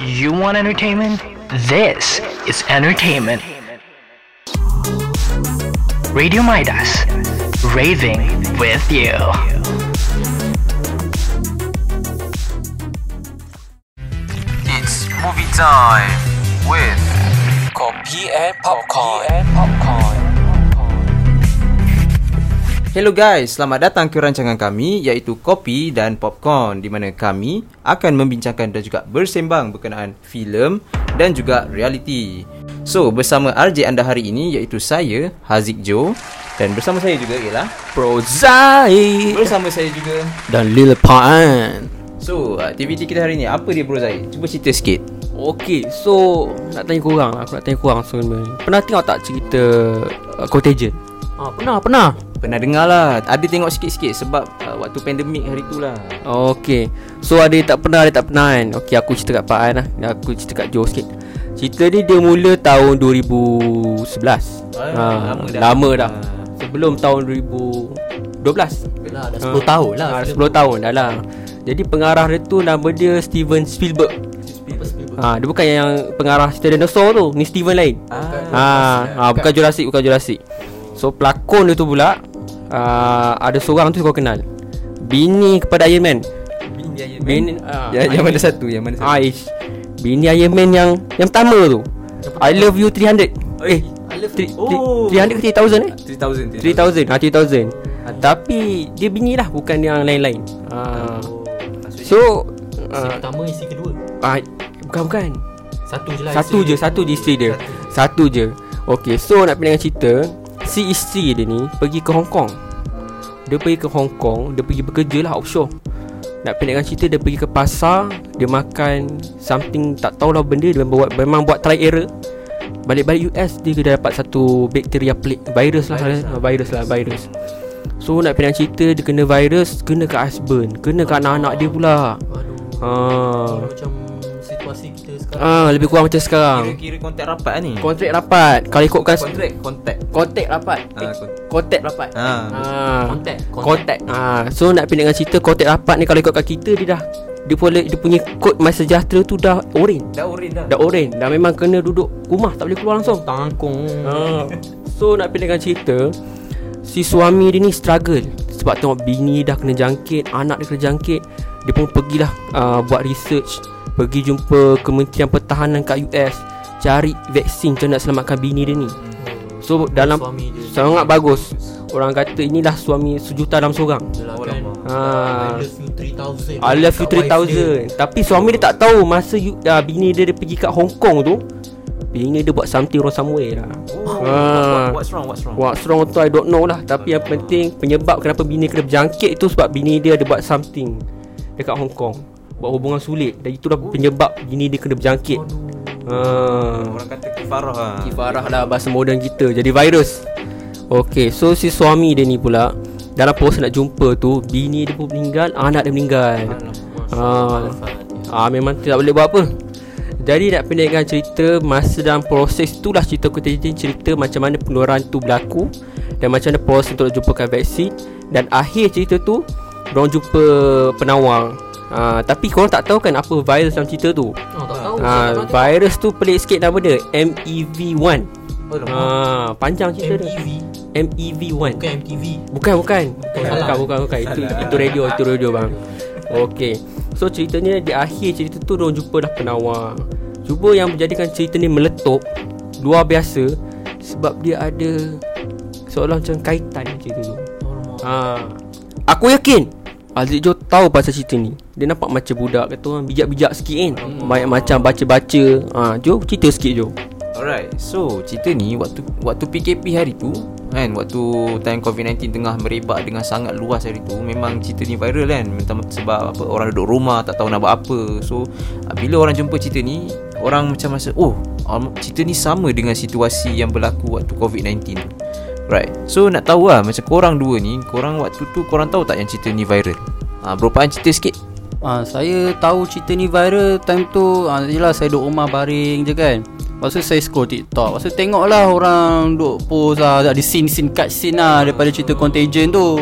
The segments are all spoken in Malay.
You want entertainment? This is entertainment. Radio Midas, raving with you. It's movie time with Kopi and Popcorn. and Popcorn. Hello guys, selamat datang ke rancangan kami iaitu Kopi dan Popcorn di mana kami akan membincangkan dan juga bersembang berkenaan filem dan juga reality. So, bersama RJ anda hari ini iaitu saya, Haziq Jo dan bersama saya juga ialah Bro Zai bersama saya juga. Dan Lil Paan So, aktiviti kita hari ni apa dia Bro Zai? Cuba cerita sikit. Okay so Nak tanya korang Aku nak tanya korang sebenarnya Pernah tengok tak cerita uh, Contagion? Ah, pernah, pernah Pernah dengar lah Ada tengok sikit-sikit Sebab uh, waktu pandemik hari tu lah. Okay So ada yang tak pernah Ada tak pernah kan? Okay aku cerita kat Pak An lah. Aku cerita kat Joe sikit. Cerita ni dia mula tahun 2011 Ah, lama dah. Lama dah. Ah. Sebelum tahun 2012 Yelah dah 10 tahun lah. Ah, 10 tahun dah lah. Jadi pengarah dia tu Nama dia Steven Spielberg. Ah, dia bukan yang pengarah cerita dinosaur tu. Ni Steven lain. Ah, ah, bukan. Jurassic, bukan Jurassic. So pelakon dia tu pula ah, ada seorang tu kau kenal. Bini kepada Iron Man. Bini ah, Ya, yang mana satu? Yang mana satu? Aish. Bini Iron Man yang yang pertama tu. I love you 300. Eh, I love Three- Oh three- 300 ke 3000 eh? 3000 3000. Ah 3000. Ah, tapi dia bini lah bukan yang lain-lain. Ah. So Si ah, pertama isi kedua ah, bukan bukan. Satu je lah Satu isteri je, satu je isteri dia. Satu je. Okay, so nak pindah cerita, si isteri dia ni pergi ke Hong Kong. Dia pergi ke Hong Kong, dia pergi bekerja lah offshore. Nak pendekkan cerita dia pergi ke pasar, dia makan something tak tahulah benda dia buat memang buat try error. Balik-balik US dia dah dapat satu bakteria pelik, virus lah, virus lah, virus lah, virus. So nak pendekkan cerita dia kena virus, kena ke husband, kena ke anak-anak dia pula. Aduh Ha. Macam Ah, lebih kurang macam sekarang. Kira-kira kontak rapat lah ni. Kontrak rapat. Kalau ikutkan Kontrak Kontak Kontak. Rapat. Ah, eh, kon- Kontak rapat. Ah, ah. Kontak Kontak. Ah. So nak pindah dengan cerita Kontak rapat ni Kalau ikutkan kita Dia dah dia boleh dia punya kod My Sejahtera tu dah oren Dah oren dah. Dah oren Dah memang kena duduk rumah Tak boleh keluar langsung. Tangkung. Ah. So nak pindah dengan cerita Si suami dia ni struggle. Sebab tengok bini dah kena jangkit Anak dia kena jangkit Dia pun pergilah uh, Buat research Pergi jumpa Kementerian Pertahanan kat US Cari vaksin Macam nak selamatkan bini dia ni. So dalam Suami dia Sangat bagus. Orang kata inilah suami sejuta dalam seorang. Kan. Ah. I love you 3000 I love you Kat wife dia. 3000 Tapi suami dia tak tahu Masa you, uh, bini dia, dia pergi kat Hong Kong tu Bini dia buat something wrong somewhere lah. Oh, what- What's wrong? What's wrong? What's wrong? Tu I don't know lah. Tapi yang penting Penyebab kenapa bini kena berjangkit tu Sebab bini dia ada buat something Dekat Hong Kong Buat hubungan sulit. Dan itulah penyebab Bini dia kena berjangkit. Ah. Orang kata kifarah lah Kifarah lah bahasa moden kita. Jadi virus. Okay so si suami dia ni pula Dalam proses nak jumpa tu Bini dia pun meninggal Anak dia meninggal. Ah, ah, Memang tidak boleh buat apa. Jadi nak pendekkan cerita Masa dalam proses tu lah cerita aku tadi Cerita macam mana penularan tu berlaku Dan macam mana proses untuk jumpakan vaksin. Dan akhir cerita tu Diorang jumpa penawar ah, Tapi korang tak tahu kan apa virus dalam cerita tu Oh tak tahu ah, tak pernah Virus tu pelik sikit nama dia MEV1 tengok. Oh. Ah, panjang cerita dia. MTV MEV1. Bukan MTV Bukan, bukan. Bukan, salah. bukan, bukan, bukan. Itu itu radio, itu radio bang. Okey. So ceritanya di akhir cerita tu orang jumpa dah penawar. Cuba yang menjadikan cerita ni meletup luar biasa sebab dia ada seolah macam kaitan cerita tu. Ha. Aku yakin Aziz Jo tahu pasal cerita ni. Dia nampak macam budak Kata orang bijak-bijak sikit kan. Banyak macam baca-baca. Ha, Jo cerita sikit Jo. Alright So cerita ni Waktu waktu PKP hari tu Kan Waktu time COVID-19 Tengah merebak Dengan sangat luas hari tu Memang cerita ni viral kan. Mentang Sebab apa Orang duduk rumah Tak tahu nak buat apa. So Bila orang jumpa cerita ni Orang macam masa Oh Cerita ni sama dengan situasi Yang berlaku waktu COVID-19 tu Right. So nak tahu lah Macam korang dua ni Korang waktu tu Korang tahu tak yang cerita ni viral? Ah, Bro Paan cerita sikit? Ah, saya tahu cerita ni viral time tu ah, Yelah saya duduk rumah baring je kan. Lepas tu saya scroll TikTok. Lepas tu tengok lah orang duk post lah Ada scene-scene cut scene lah Daripada cerita Contagion tu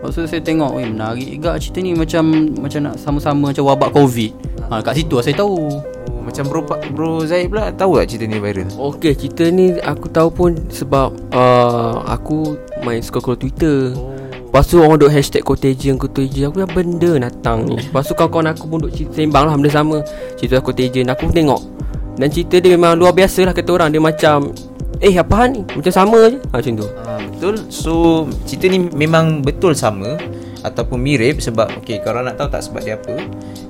Lepas tu saya tengok Weh menarik juga cerita ni. Macam macam nak sama-sama macam wabak covid. Ha, Kat situ lah saya tahu. Oh, macam bro bro Zaid pula tahu tak cerita ni viral? Okey, cerita ni aku tahu pun sebab uh, aku main scroll-scroll Twitter. Oh. Lepas tu orang duk hashtag contagion contagion Aku dah benda datang ni. Lepas tu kawan-kawan aku pun duk cerita sembang lah benda sama. Cerita contagion Aku tengok. Dan cerita dia memang luar biasa lah kata orang. Dia macam Eh apa ni Macam sama je ha, Macam tu Ah, betul. So cerita ni memang betul sama ataupun mirip sebab okey korang nak tahu tak sebab dia apa?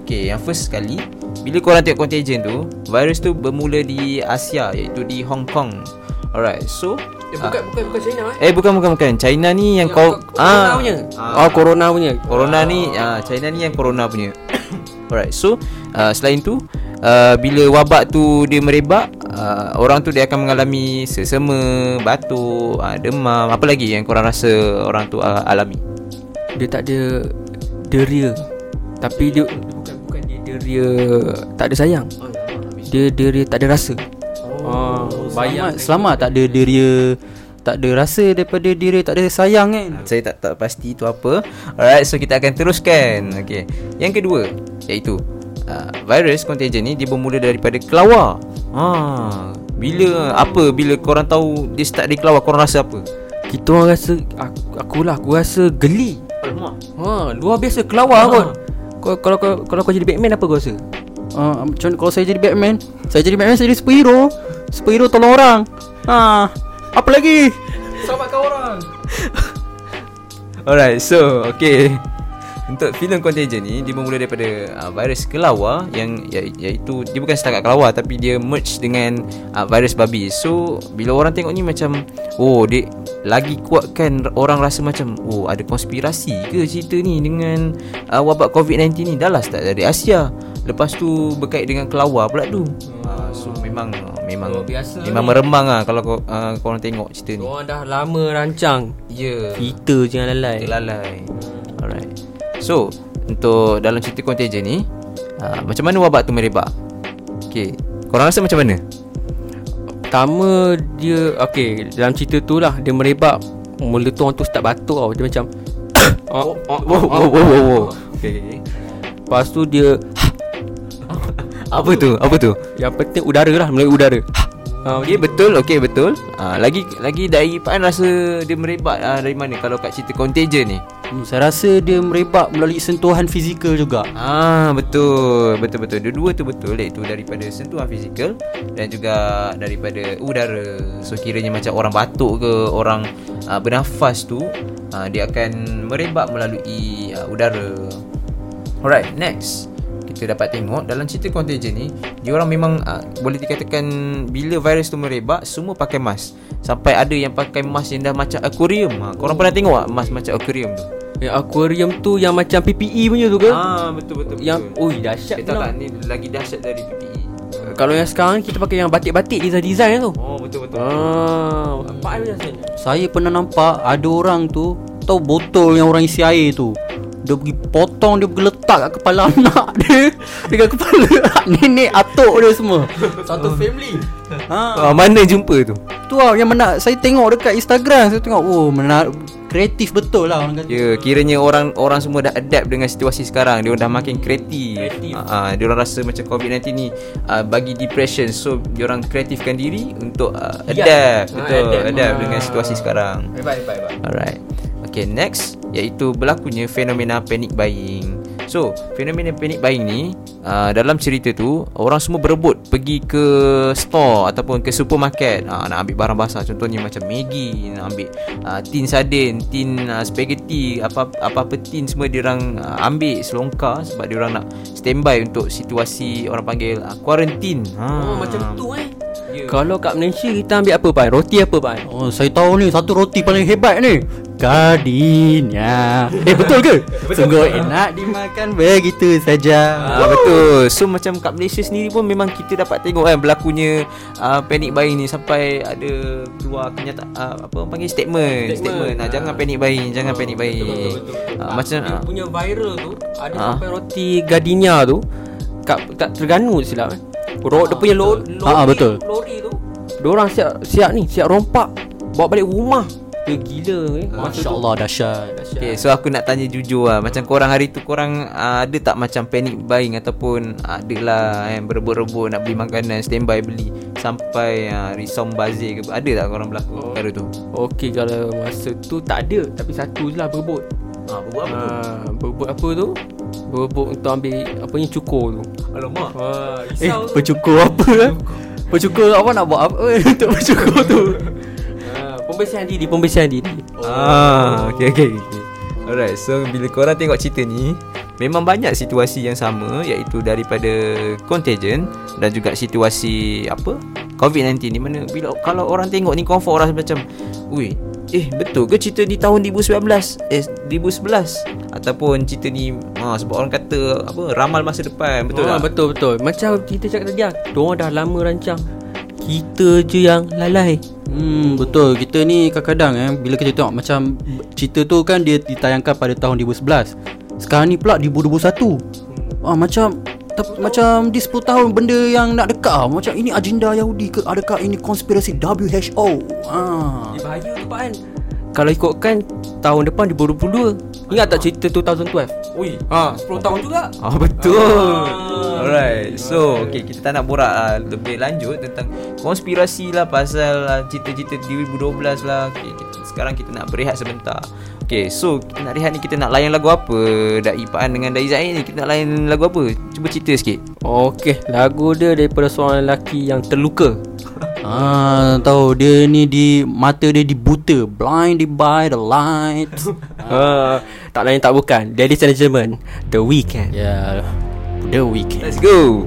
Okey, yang first sekali bila korang tengok contagion tu, virus tu bermula di Asia iaitu di Hong Kong. Alright. So Eh bukan, bukan, bukan China Eh eh bukan bukan bukan. China ni yang, Yang kau co- Corona punya Oh corona punya Corona ni ah China ni yang corona punya. Alright. So uh, selain tu uh, bila wabak tu dia merebak, uh, orang tu dia akan mengalami sesama, batuk, uh, demam, apa lagi yang korang rasa orang tu uh, alami? Dia tak ada Deria Tapi dia Bukan bukan dia deria Tak ada sayang Dia deria tak ada rasa Oh, Selamat, selamat tak ada diri Tak ada rasa daripada diri Tak ada sayang kan Saya tak tak pasti itu apa. Alright, so kita akan teruskan. Okey. Yang kedua iaitu uh, virus contagion ni dia bermula daripada kelawar. Ha, bila apa bila korang tahu dia start dari kelawar korang rasa apa? Kita orang rasa aku, Akulah aku rasa geli Ha, luar biasa kelawar kot. Kau kalau kau kalau kau jadi Batman apa kau rasa? uh, Macam kalau saya jadi Batman Saya jadi Batman Saya jadi superhero Superhero tolong orang ha, Apa lagi Selamatkan orang. Alright, so okay. Untuk filem Contagion ni dia bermula daripada uh, virus kelawar yang ya, iaitu dia bukan setakat kelawar tapi dia merge dengan uh, virus babi. So bila orang tengok ni macam oh dia lagi kuatkan orang rasa macam oh ada konspirasi ke cerita ni dengan uh, wabak COVID-19 ni dah lah start dari Asia. Lepas tu berkait dengan kelawar pula tu. Uh, so memang memang Luar biasa memang ni. meremang ah kalau kau uh, korang tengok cerita ni. Orang dah lama rancang. Ya. Yeah. Kita jangan lalai. Terlalai Alright So Untuk dalam cerita contagion ni uh, Macam mana wabak tu merebak Okay Korang rasa macam mana? Pertama dia Okay Dalam cerita tu lah Dia merebak Mula tu orang tu start batuk tau Dia macam oh, oh, Wow wow wow wow, wow. Okay, okay. Lepas tu dia Apa tu? Apa tu? Yang penting udara lah Melalui udara ha, Okay betul Okay betul uh, Lagi lagi dari Pak An rasa Dia merebak uh, dari mana Kalau kat cerita contagion ni hmm, Saya rasa dia merebak Melalui sentuhan fizikal juga Ah betul betul betul dua-dua tu betul iaitu daripada sentuhan fizikal dan juga daripada udara. So kiranya macam orang batuk ke orang uh, bernafas tu uh, dia akan merebak melalui uh, udara. Alright, next. Kita dapat tengok dalam cerita contagion ni dia orang memang uh, boleh dikatakan bila virus tu merebak semua pakai mask. Sampai ada yang pakai mask yang dah macam aquarium. Ha, korang pernah tengok tak mask macam aquarium tu? Yang aquarium tu Yang macam PPE punya tu ke Ah betul betul. Yang betul. Ui dahsyat Kita tu lah tak ni lagi dahsyat dari PPE. Kalau yang sekarang Kita pakai yang batik-batik Design-design tu Oh betul betul. Ah, apa rasanya? Saya pernah nampak Ada orang tu Tahu botol yang orang isi air tu Dia pergi potong Dia pergi letak kat kepala anak dia Dengan kepala nenek atuk dia semua Satu family ha. Ah, mana jumpa tu? Tu lah yang mana Saya tengok dekat Instagram Saya tengok Oh menarik Kreatif betul lah orang kata Ya, kiranya orang orang semua dah adapt dengan situasi sekarang. Dia orang dah makin kreatif. Kreatif. Ah, dia orang rasa macam COVID-19 ni uh, bagi depression. So, dia orang kreatifkan diri untuk uh, adapt. Ah, Betul, adapt. adapt Ah. dengan situasi sekarang. Hebat, hebat, hebat Alright. Okay, next iaitu berlakunya fenomena panic buying. So, fenomena panic buying ni uh, dalam cerita tu orang semua berebut pergi ke store ataupun ke supermarket uh, nak ambil barang basah contohnya macam Maggi, nak ambil uh, tin sardin, tin uh, spaghetti, apa apa-apa tin semua dia orang uh, ambil selongkar sebab dia orang nak standby untuk situasi orang panggil uh, quarantine. Ha. Oh macam tu eh Ya. Kalau kat Malaysia Kita ambil apa Pan? Roti apa Pan? Oh saya tahu ni Satu roti paling hebat ni Gardenia Eh betul ke? Sungguh enak dimakan begitu saja Ah betul. So macam kat Malaysia sendiri pun memang kita dapat tengok kan berlakunya uh, panic buying ni sampai ada keluar kenyataan uh, apa orang panggil statement. Statement. statement. Nah, jangan panic buying, jangan panic buying. Uh, macam Dia uh, punya viral tu Ada Ah. sampai roti Gardenia tu Kat, kat Terengganu silap eh Ro, Dia punya lo, lori, Ah, ah, betul. lori tu Diorang siap siap ni Siap rompak Bawa balik rumah cerita gila eh. Masa Masya tu- Allah dahsyat Okay, so aku nak tanya jujur lah Macam korang hari tu korang uh, ada tak macam panic buying Ataupun ada lah eh, berebut-rebut nak beli makanan Standby beli Sampai uh, risau bazir ke Ada tak korang berlaku oh. perkara tu? Okey kalau masa tu tak ada Tapi satu je lah berebut Ha, berebut apa tu? Ah, Berebut apa tu Berebut untuk ambil Apa ni cukur tu Alamak Wah, Eh risau tu. pencukur apa eh Pencukur apa nak buat apa eh, Untuk pencukur tu Ah, Pembersihan diri Pembersihan diri Ah, okay, okay, okay. Alright, so bila korang tengok cerita ni Memang banyak situasi yang sama Iaitu daripada contagion Dan juga situasi apa COVID-19 Di mana bila kalau orang tengok ni Confirm orang macam Ui, eh betul ke cerita ni tahun 2019 Eh 2011 Ataupun cerita ni ah, Sebab orang kata apa Ramal masa depan. Betul ah, tak? Betul betul. Macam kita cakap tadi lah Diorang dah lama rancang Kita je yang lalai Hmm betul kita ni kadang-kadang eh bila kita tengok macam cerita tu kan dia ditayangkan pada tahun 2011. Sekarang ni pula 2021. Ah macam macam di 10 tahun benda yang nak dekat ah. macam ini agenda Yahudi ke adakah ini konspirasi WHO. Ah. Eh, bahaya tu kan Kalau ikutkan Tahun depan 2022 Ingat tak cerita 2012 Ui ha, 10 tahun juga? Oh betul. Alright So okay, Kita tak nak borak uh, Lebih lanjut Tentang Konspirasi lah Pasal uh, Cerita-cerita 2012 lah. Okay, kita, Sekarang kita nak berehat sebentar. Okay so Kita nak rehat ni Kita nak layan lagu apa Dai Paan dengan Dai Zain ni? Kita nak layan lagu apa? Cuba cerita sikit. Okey Lagu dia daripada seorang lelaki yang terluka Ah tahu dia ni di mata dia dibuta blinded by the light. uh, Tak lain tak bukan Ladies and gentlemen The Weeknd yeah. The weekend. Let's go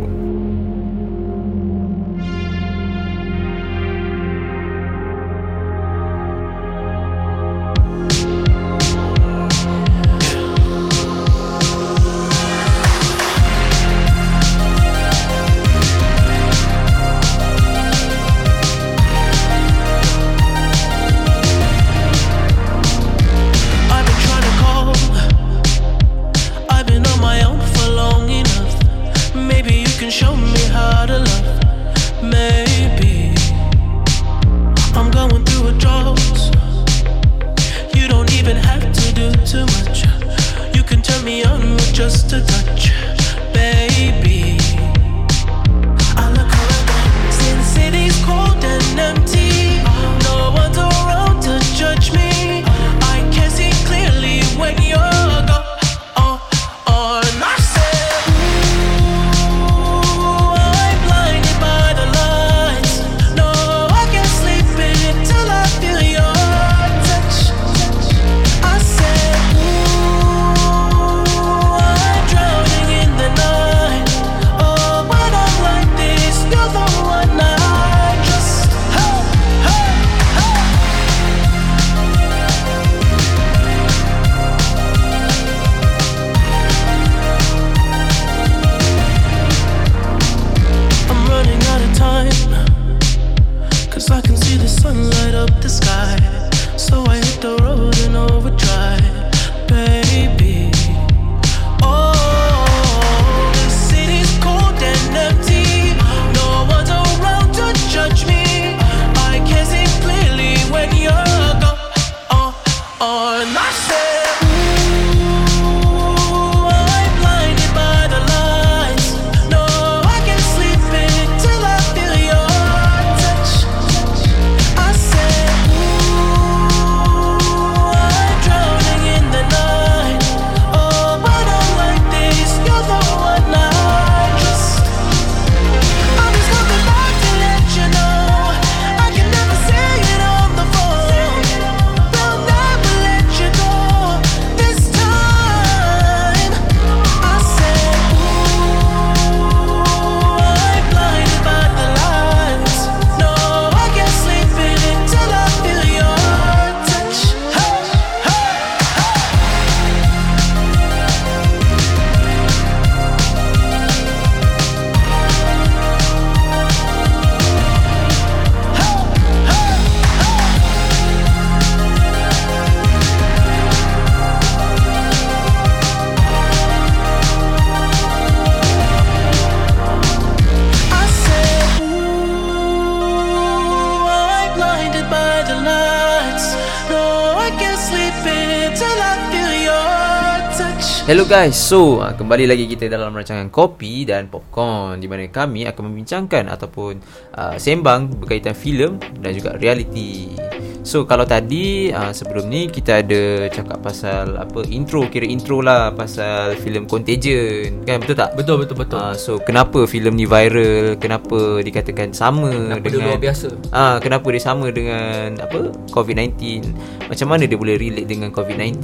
Hello guys, so uh, kembali lagi kita dalam rancangan Kopi dan Popcorn di mana kami akan membincangkan ataupun uh, sembang berkaitan filem dan juga reality. So kalau tadi uh, sebelum ni kita ada cakap pasal apa intro kira intro lah pasal filem Contagion kan betul tak? Betul betul betul. Uh, so kenapa filem ni viral? Kenapa dikatakan sama Kenapa dia dengan luar biasa? Ah, kenapa dia sama dengan apa COVID-19? Macam mana dia boleh relate dengan COVID-19?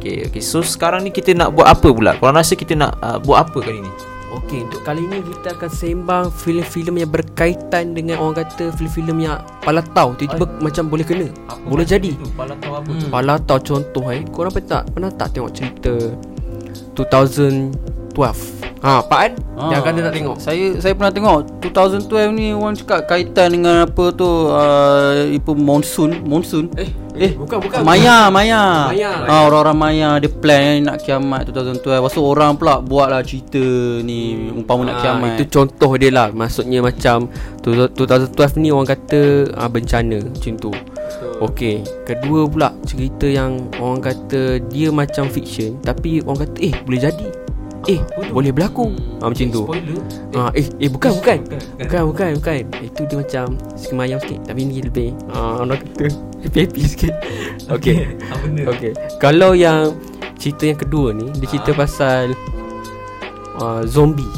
Okey, okey. So sekarang ni kita nak buat apa pula? Korang rasa kita nak uh, buat apa kali ni? Okey, untuk kali ni kita akan sembang filem-filem yang berkaitan dengan orang kata filem-filem yang palatau tiba-tiba macam boleh kena. boleh jadi. Kepala tahu apa Hmm. Palatau contoh eh. Korang pernah tak pernah tak tengok cerita 2012? Ha, Pak An? Ah, Yang kata tak tengok. Saya saya pernah tengok 2012 ni orang cakap kaitan dengan apa tu uh, itu monsoon, monsoon. Eh, Eh, bukan bukan. Maya, Maya. Maya. Ah, orang-orang Maya dia plan nak kiamat 2012. Lepas tu orang pula buatlah cerita ni umpama nak Ah, kiamat. Itu contoh dia lah Maksudnya macam tu- 2012 ni orang kata ah, bencana Macam tu Okey Kedua pula Cerita yang orang kata Dia macam fiction Tapi orang kata Eh boleh jadi Eh boleh berlaku ah, Macam tu Spoiler. Ah, eh, eh bukan bukan bukan bukan bukan itu dia macam semayam sikit tapi ni lebih ah orang kata happy sikit. Okey. Apa benda? Okey. Kalau yang cerita yang kedua ni dia cerita pasal uh, zombie.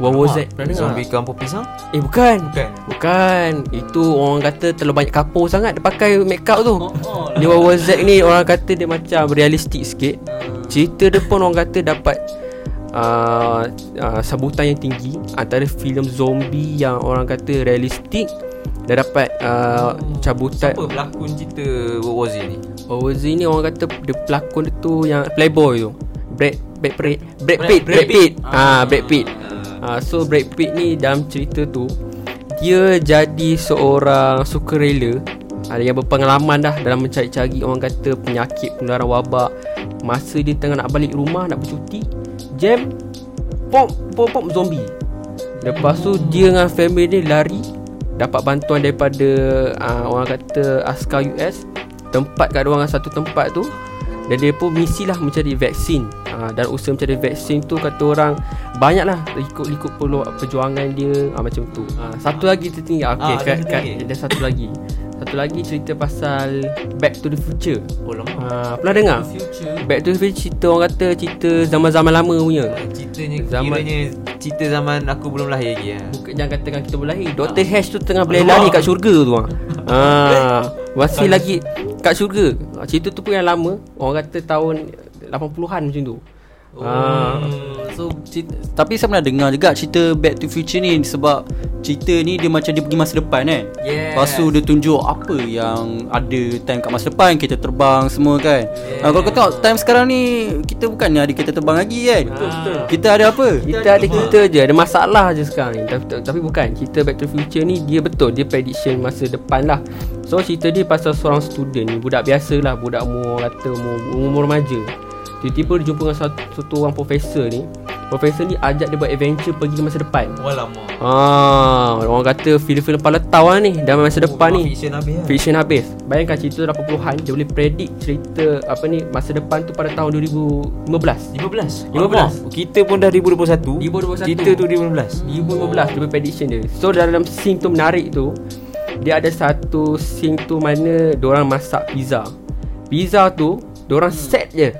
What was that? Pernah dengar? Zombie kampung pisang? Eh bukan. Bukan. Bukan. Itu orang kata terlalu banyak kapur sangat dia pakai make up tu. Ni what was that ni orang kata dia macam realistik sikit. Cerita dia pun orang kata dapat uh, uh, sambutan yang tinggi antara filem zombie yang orang kata realistik dan dapat uh, cabutan Siapa pelakon cerita What was it ni? Ozi ni orang kata dia pelakon dia tu yang playboy tu. Brad Brad Pitt Brad Pitt Brad Pitt. Pitt. Ah Brad Pitt. Ah so Brad Pitt ni dalam cerita tu dia jadi seorang sukarela ada yang berpengalaman dah dalam mencari-cari orang kata penyakit penularan wabak masa dia tengah nak balik rumah nak bercuti jam pop pop pop zombie. Lepas tu dia dengan family dia lari dapat bantuan daripada uh, orang kata askar US tempat kat orang satu tempat tu. Dan dia pun misi lah mencari vaksin. Ha, Dan usaha mencari vaksin tu kata orang Banyak lah ikut-ikut perlu perjuangan dia. Ha, Macam tu. Ha, Satu lagi tertinggal okay, ada kat, kat, lagi. Ada satu lagi Satu lagi cerita pasal Back to the Future Oh lama. ha, Pernah dengar? Future. Back to the Future cerita orang kata cerita zaman-zaman lama punya Ceritanya Zaman- kiranya cerita zaman aku belum lahir lagi lah. Bukan jangan katakan kita boleh lahir Dr. Hash tu tengah boleh lari kat syurga tu ah. Ha, masih lagi kat syurga. Ah, Cerita tu pun yang lama. Orang kata tahun 80-an macam tu. Ah, So cerita, Tapi saya pernah dengar juga cerita Back to Future ni Sebab cerita ni dia macam dia pergi masa depan kan Yes. Lepas tu dia tunjuk apa yang ada time kat masa depan Kita terbang semua kan yes. Kalau kau tengok time sekarang ni Kita bukan ada kita terbang lagi kan betul, betul. Kita ada apa? kita ada kita je Ada masalah je sekarang ni tapi, tapi bukan Cerita Back to the Future ni Dia betul Dia prediction masa depan lah So cerita dia pasal seorang student ni Budak biasa lah Budak umur kata umur, umur remaja Tiba-tiba dia jumpa dengan satu, satu orang profesor ni Profesor ni ajak dia buat adventure Pergi ke masa depan Wah lama. Ah, orang kata filem-filem paletau lah ni dalam masa depan ni. Fiction habis lah. Fiction habis. Bayangkan cerita 80-an dia boleh predict cerita apa ni masa depan tu pada tahun 2015. 15 15. Kita pun dah 2021 2021. Kita tu 2015 2015 dia boleh prediction dia. So dalam scene tu menarik tu dia ada satu scene tu mana orang masak pizza. Pizza tu orang set je.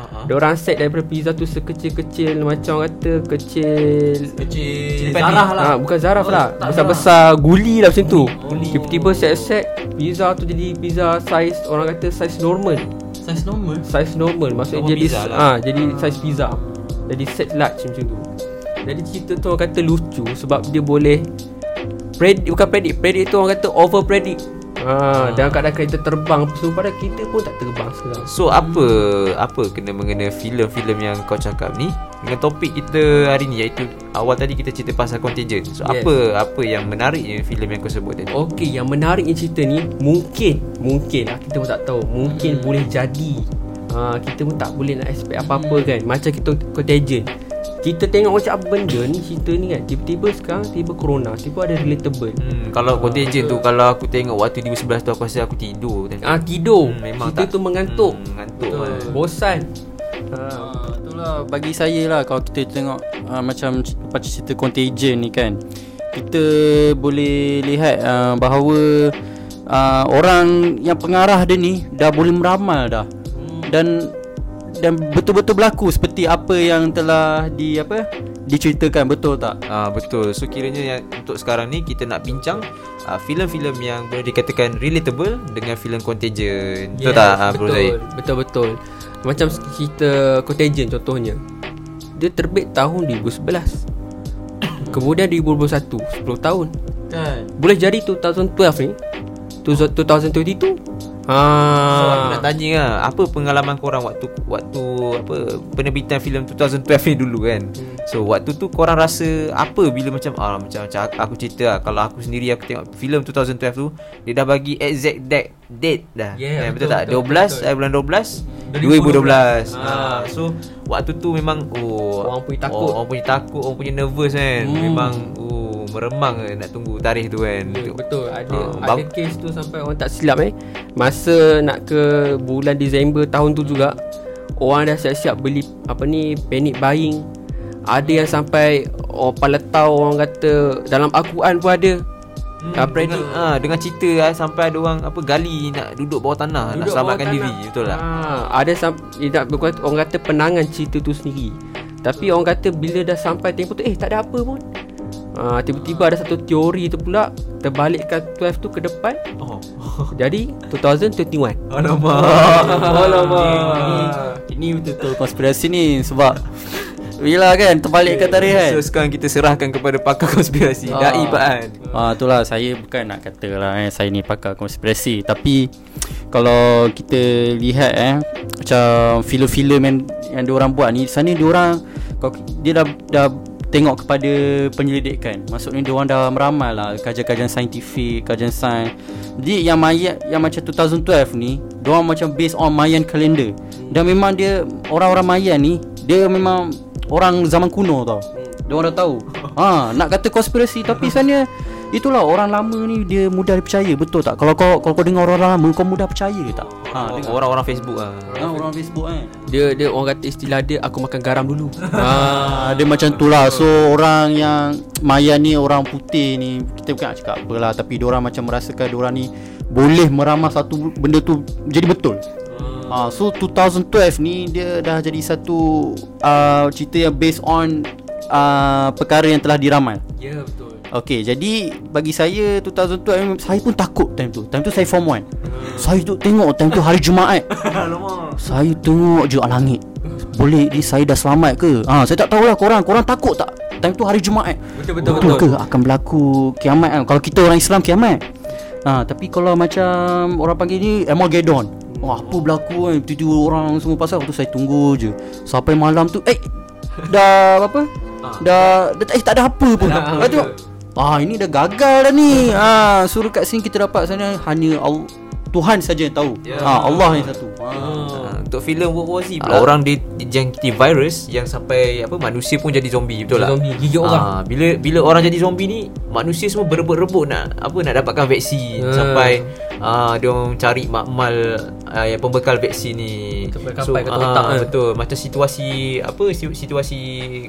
Uh-huh. Diorang set daripada pizza tu sekecil-kecil Macam orang kata kecil Kecil Zarah lah. Ha, Bukan zarah Oh, lah. Besar-besar guli lah macam tu. Tiba-tiba set-set Pizza tu jadi pizza size Orang kata size normal. Size normal? Size normal Maksudnya Normal jadi pizza lah. ah Jadi size pizza. Jadi set large macam tu. Jadi cerita tu orang kata lucu Sebab dia boleh Predict Bukan predict Predict tu orang kata over predict Ha, dalam keadaan kita terbang So pada kita pun tak terbang sekarang So apa apa kena mengena filem-filem yang kau cakap ni dengan topik kita hari ni iaitu awal tadi kita cerita pasal contagion. So Yes. apa apa yang menariknya filem yang kau sebut tadi? Okey, yang menariknya cerita ni mungkin mungkin lah kita pun tak tahu. Mungkin hmm. boleh jadi. Ha, kita pun tak boleh nak expect apa-apa Hmm. kan. Macam kita contagion. Kita tengok macam apa benda ni cerita ni kan. Tiba-tiba sekarang tiba corona, tiba ada relatable. Hmm, kalau contagion tu kalau aku tengok waktu 2011 tu aku rasa aku tidur. Ah tidur. Hmm, memang kita tak- tu mengantuk. Hmm, mengantuk. Bosan. Ha. Ah, betul lah Itulah bagi saya lah kalau kita tengok uh, macam lepas cerita contagion ni kan kita boleh lihat uh, bahawa uh, orang yang pengarah dia ni dah boleh meramal dah dan dan betul-betul berlaku seperti apa yang telah di apa diceritakan betul tak Ah betul. So kiranya yang untuk sekarang ni kita nak bincang uh, filem-filem yang boleh dikatakan relatable dengan filem Contagion. Betul tak ah, Bro betul, Zaid? betul betul. Macam kita Contagion contohnya. Dia terbit tahun 2011. Kemudian 2021, 10 tahun. Kan Boleh jadi 2012 ni 2022 So aku nak tanya lah Apa pengalaman korang waktu Waktu apa Penerbitan filem 2012 ni dulu kan So waktu tu korang rasa Apa bila macam ah, macam, macam aku cerita lah Kalau aku sendiri aku tengok filem 2012 tu Dia dah bagi exact date, date dah Yeah, kan, betul, betul, tak? betul, 12 betul. eh, bulan 12 2012 ah. So waktu tu memang oh, Orang punya takut. oh, Orang punya takut Orang punya nervous kan Hmm. Memang oh, meremang kan nak tunggu tarikh tu kan Ya, betul ada Ah, ada kes tu sampai orang tak silap eh masa nak ke bulan Disember tahun tu juga orang dah siap-siap beli apa ni panic buying ada yang sampai oh paletau orang kata dalam Al-Quran pun ada hmm, uh, dengan, ah, dengan cerita ah, sampai ada orang apa gali nak duduk bawah tanah nak Duduk selamatkan bawah diri tanah. betul tak? Ah, ada sam- berkata, orang kata penangan cerita tu sendiri. Tapi orang kata bila dah sampai tempoh tu eh tak ada apa pun. Ah, tiba-tiba ada satu teori tu pula terbalikkan 12 tu ke depan. Oh. Jadi 2021. Alamak. Alamak. Ini betul-betul konspirasi ni sebab Bila kan terbalik ke tarikh kan So sekarang kita serahkan kepada pakar konspirasi Ah. Dai Pak Ah itulah saya bukan nak kata lah eh saya ni pakar konspirasi tapi kalau kita lihat eh macam filem-filem yang yang diorang buat ni sana diorang ki- dia dah dah tengok kepada penyelidikan maksudnya diorang dah meramal lah kajian-kajian saintifik kajian sains. Jadi yang Mayan yang macam 2012 ni diorang macam based on Mayan calendar. Dan memang dia orang-orang Mayan ni dia memang orang zaman kuno tau. Dia orang dah tahu. Ha nak kata konspirasi tapi sebenarnya itulah orang lama ni dia mudah dipercaya betul tak kalau kau kalau kau dengar orang lama kau mudah percaya ke tak ha dengar Orang-orang Facebook ah. ha, orang Facebook kan Dia dia orang kata istilah dia aku makan garam dulu. Ah, dia macam tu lah So orang yang Maya ni orang putih ni Kita bukan nak cakap apa lah Tapi orang macam merasakan orang ni Boleh meramal satu benda tu Jadi betul Ah, so 2012 ni dia dah jadi satu uh, cerita yang based on uh, perkara yang telah diramal. Ya betul. Okey, jadi bagi saya 2012 saya pun takut time tu. Time tu saya form 1. Saya tu tengok time tu hari Jumaat. saya tengok je langit. Boleh ni saya dah selamat ke? Ha, saya tak tahulah korang, korang takut tak? Time tu hari Jumaat. Betul betul Betul betul. ke akan berlaku kiamat kan? Kalau kita orang Islam kiamat. Ha, tapi kalau macam orang panggil ni Armageddon. Wah, apa berlaku kan? Tiba-tiba orang semua pasal waktu saya tunggu je. Sampai malam tu eh dah apa? Dah, dah eh, tak ada apa pun. Lepas tu, Ah ini dah gagal dah ni. Ha suruh kat sini kita dapat sana hanya Allah Tuhan saja yang tahu. Ya. Ha Allah yang satu. Ha. Ah, Untuk filem World War Z pula Orang di, dijangkiti virus Yang sampai apa Manusia pun jadi zombie Betul tak? zombie, gigit orang. Ah, Bila bila orang jadi zombie ni Manusia semua berebut-rebut nak Apa nak dapatkan vaksin Ah. Sampai ah, Dia orang cari makmal ah, Yang pembekal vaksin ni ah, eh. Betul Macam situasi Apa si- Situasi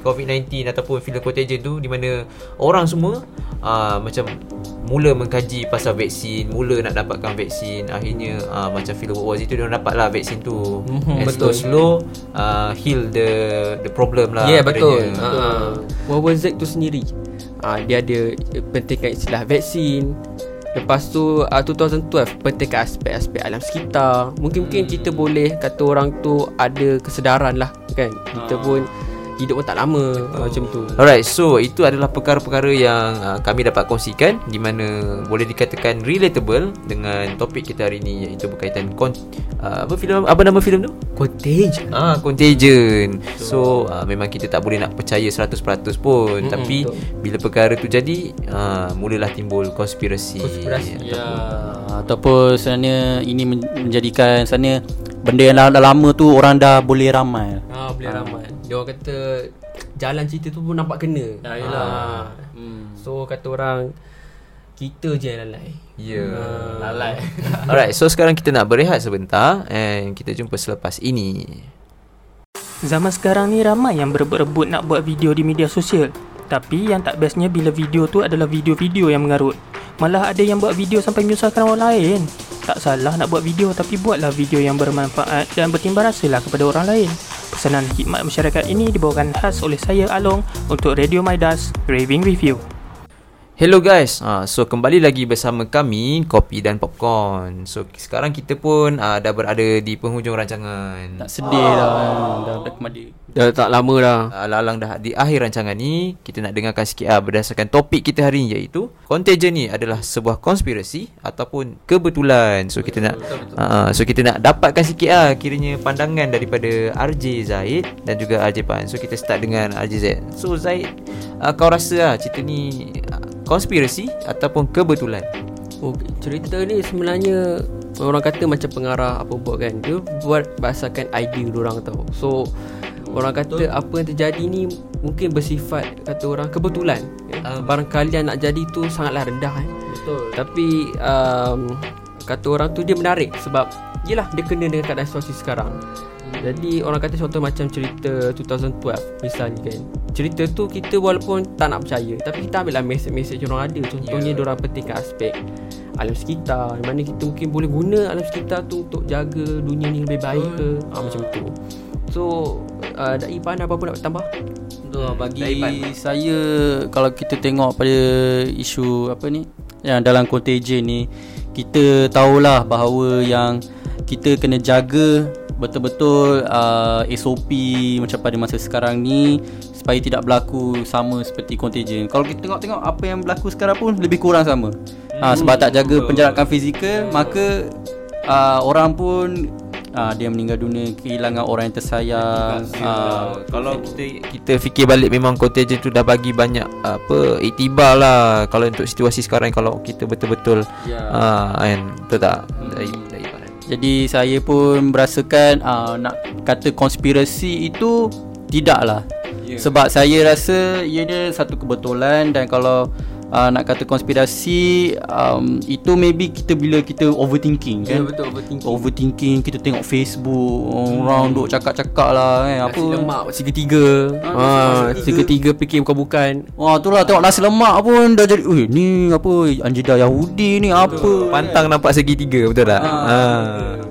COVID-19 Ataupun filem contagion tu Di mana Orang semua ah, Macam Mula mengkaji pasal vaksin Mula nak dapatkan vaksin Akhirnya ah, Macam filem World War Z tu Dia orang dapat lah vaksin tu Mhm, And betul. slow uh, heal the the problem lah. Ya yeah, betul. Ha. World War Z tu sendiri. Ah dia ada pentingkan istilah vaksin. Lepas tu uh, 2012 pentingkan aspek-aspek alam sekitar. Mungkin-mungkin kita boleh kata orang tu ada kesedaran lah kan. Kita pun hidup pun tak lama uh, macam tu. Alright, so itu adalah perkara-perkara yang uh, kami dapat kongsikan di mana boleh dikatakan relatable dengan topik kita hari ini iaitu berkaitan kon uh, apa filem apa nama filem tu? Contagion. Ah, Contagion. So, uh, memang kita tak boleh nak percaya 100% pun, Mm-mm, tapi betul. bila perkara tu jadi, uh, mulalah timbul konspirasi. Konspirasi. Ya ataupun sebenarnya ini men- menjadikan sebenarnya benda yang dah, dah lama tu orang dah boleh ramal. Ha boleh ramai. Dia orang kata jalan cerita tu pun nampak kena. Ya, yelah. Ha. Hmm. So kata orang kita je yang lalai. Ya. Lalai Alright, so sekarang kita nak berehat sebentar and kita jumpa selepas ini. Zaman sekarang ni ramai yang berebut-rebut nak buat video di media sosial. Tapi yang tak bestnya bila video tu adalah video-video yang mengarut. Malah ada yang buat video sampai menyusahkan orang lain. Tak salah nak buat video tapi buatlah video yang bermanfaat dan bertimbang rasalah kepada orang lain. Pesanan hikmat masyarakat ini dibawakan khas oleh saya Along untuk Radio Maidas Raving Review. Hello guys, ha, so kembali lagi bersama kami Kopi dan Popcorn. So sekarang kita pun uh, dah berada di penghujung rancangan. Tak sedih dah Dah, dah kemadi. Dah tak lama dah. Alang-alang dah di akhir rancangan ni Kita nak dengarkan sikit uh, berdasarkan topik kita hari ni iaitu Contagion ni adalah sebuah konspirasi Ataupun kebetulan. So kita nak uh, So kita nak dapatkan sikit lah Kiranya pandangan daripada RJ Zaid Dan juga RJ Pan. So kita start dengan RJ Zaid. So Zaid uh, Kau rasa lah cerita ni uh, Konspirasi Ataupun kebetulan oh, Cerita ni sebenarnya Orang kata macam pengarah apa buat kan Dia buat berdasarkan idea orang tau So Orang kata apa yang terjadi ni Mungkin bersifat Kata orang kebetulan eh? Um. Barangkali yang nak jadi tu Sangatlah rendah eh? Betul Tapi um, Kata orang tu dia menarik Sebab Yelah dia kena dengan keadaan situasi sekarang Jadi orang kata contoh macam cerita 2012 Misalnya kan Cerita tu kita walaupun tak nak percaya Tapi kita ambil lah mesej-mesej orang ada Contohnya yeah. diorang pentingkan aspek Alam sekitar Di mana kita mungkin boleh guna alam sekitar tu Untuk jaga dunia ni lebih baik ke ha, Macam tu So uh, Dai Pan apa-apa nak tambah? Betul lah, bagi Daipan. saya kalau kita tengok pada isu apa ni yang dalam contagion ni kita tahulah bahawa yang kita kena jaga betul-betul uh, SOP macam pada masa sekarang ni supaya tidak berlaku sama seperti contagion. Kalau kita tengok-tengok apa yang berlaku sekarang pun lebih kurang sama. Ha, sebab tak jaga penjarakan fizikal maka uh, orang pun uh, dia meninggal dunia kehilangan orang yang tersayang. Uh, Kalau kita kita fikir balik memang contagion tu dah bagi banyak apa iktibar lah kalau untuk situasi sekarang kalau kita betul-betul Ya. ah kan betul tak Pan. Jadi saya pun merasakan uh, nak kata konspirasi itu tidaklah. Yeah. Sebab saya rasa ianya satu kebetulan dan kalau uh, nak kata konspirasi um, itu maybe kita bila kita overthinking kan. Ya, betul, overthinking. Overthinking kita tengok Facebook orang duk cakap-cakap lah kan apa. Nasi lemak tiga-tiga ha, Tiga-tiga fikir bukan-bukan Wah tu lah tengok nasi lemak pun dah jadi Eh ni apa Anjida Yahudi ni apa Pantang nampak segitiga betul tak? Ah. Ha.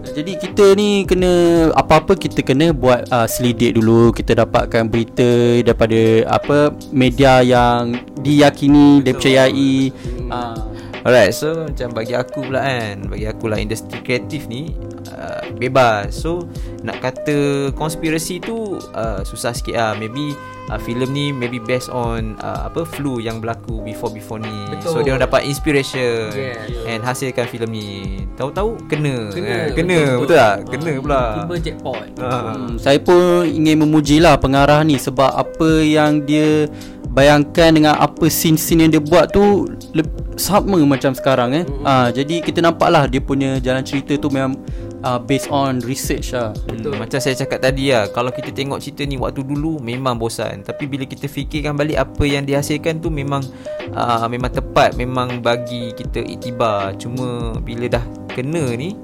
Jadi kita ni kena apa-apa kita kena buat uh, selidik dulu. Kita dapatkan berita daripada apa media yang diyakini dipercayai. Uh, Alright, so macam bagi aku pula kan Bagi aku lah industri kreatif ni uh, Bebas So nak kata konspirasi tu uh, Susah sikit lah Maybe uh, filem ni maybe based on uh, Apa flu yang berlaku before-before ni Betul. So dia orang dapat inspiration Yes. And hasilkan filem ni Tahu-tahu kena Kena, kan? Kena, betul, betul, betul. tak? Kena pula Tiba jackpot uh, Hmm, saya pun ingin memujilah pengarah ni sebab apa yang dia bayangkan dengan apa scene-scene yang dia buat tu le- sama macam sekarang eh. Ah jadi kita nampaklah dia punya jalan cerita tu memang uh, based on research lah. Betul. Macam saya cakap tadi lah Kalau kita tengok cerita ni Waktu dulu Memang bosan Tapi bila kita fikirkan balik Apa yang dihasilkan tu Memang uh, Memang tepat Memang bagi kita iktibar Cuma Bila dah kena ni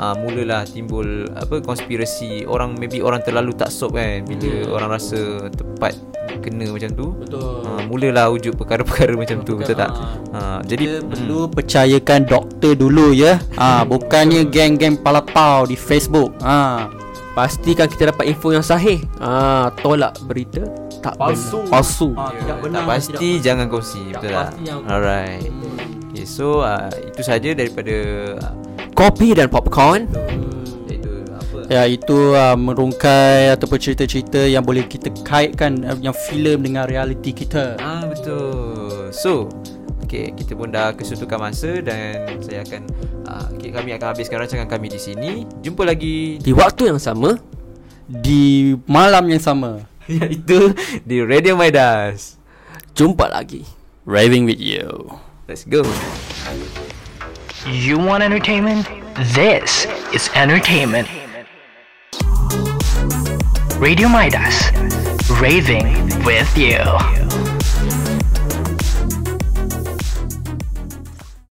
uh, Mulalah timbul Apa Konspirasi. Orang maybe orang terlalu tak sop kan Bila orang rasa Tepat Kena macam tu. Betul. Uh, Mulalah wujud perkara-perkara macam tu Betul tak? Uh, Jadi Kita perlu percayakan doktor dulu ya. Ah bukannya geng-geng palapau di Facebook. Ah Pastikan kita dapat info yang sahih. Ah, Tolak berita Tak Palsu. benar. Palsu. Ah, tidak Tak benar pasti jangan kongsi Betul tak? yang- Alright. Okay so uh, Itu saja daripada uh, Kopi dan popcorn Iaitu apa Ya itu uh, merungkai ataupun cerita-cerita yang boleh kita kaitkan uh, yang filem dengan realiti kita. Ah betul. So, okay, kita pun dah kesuntukan masa dan saya akan uh, okay, kami akan habiskan rancangan kami di sini. Jumpa lagi Di waktu yang sama Di malam yang sama. iaitu di Radio Maidas. Jumpa lagi Raving with you. Let's go. You want entertainment? This is entertainment. Radio Midas, raving with you.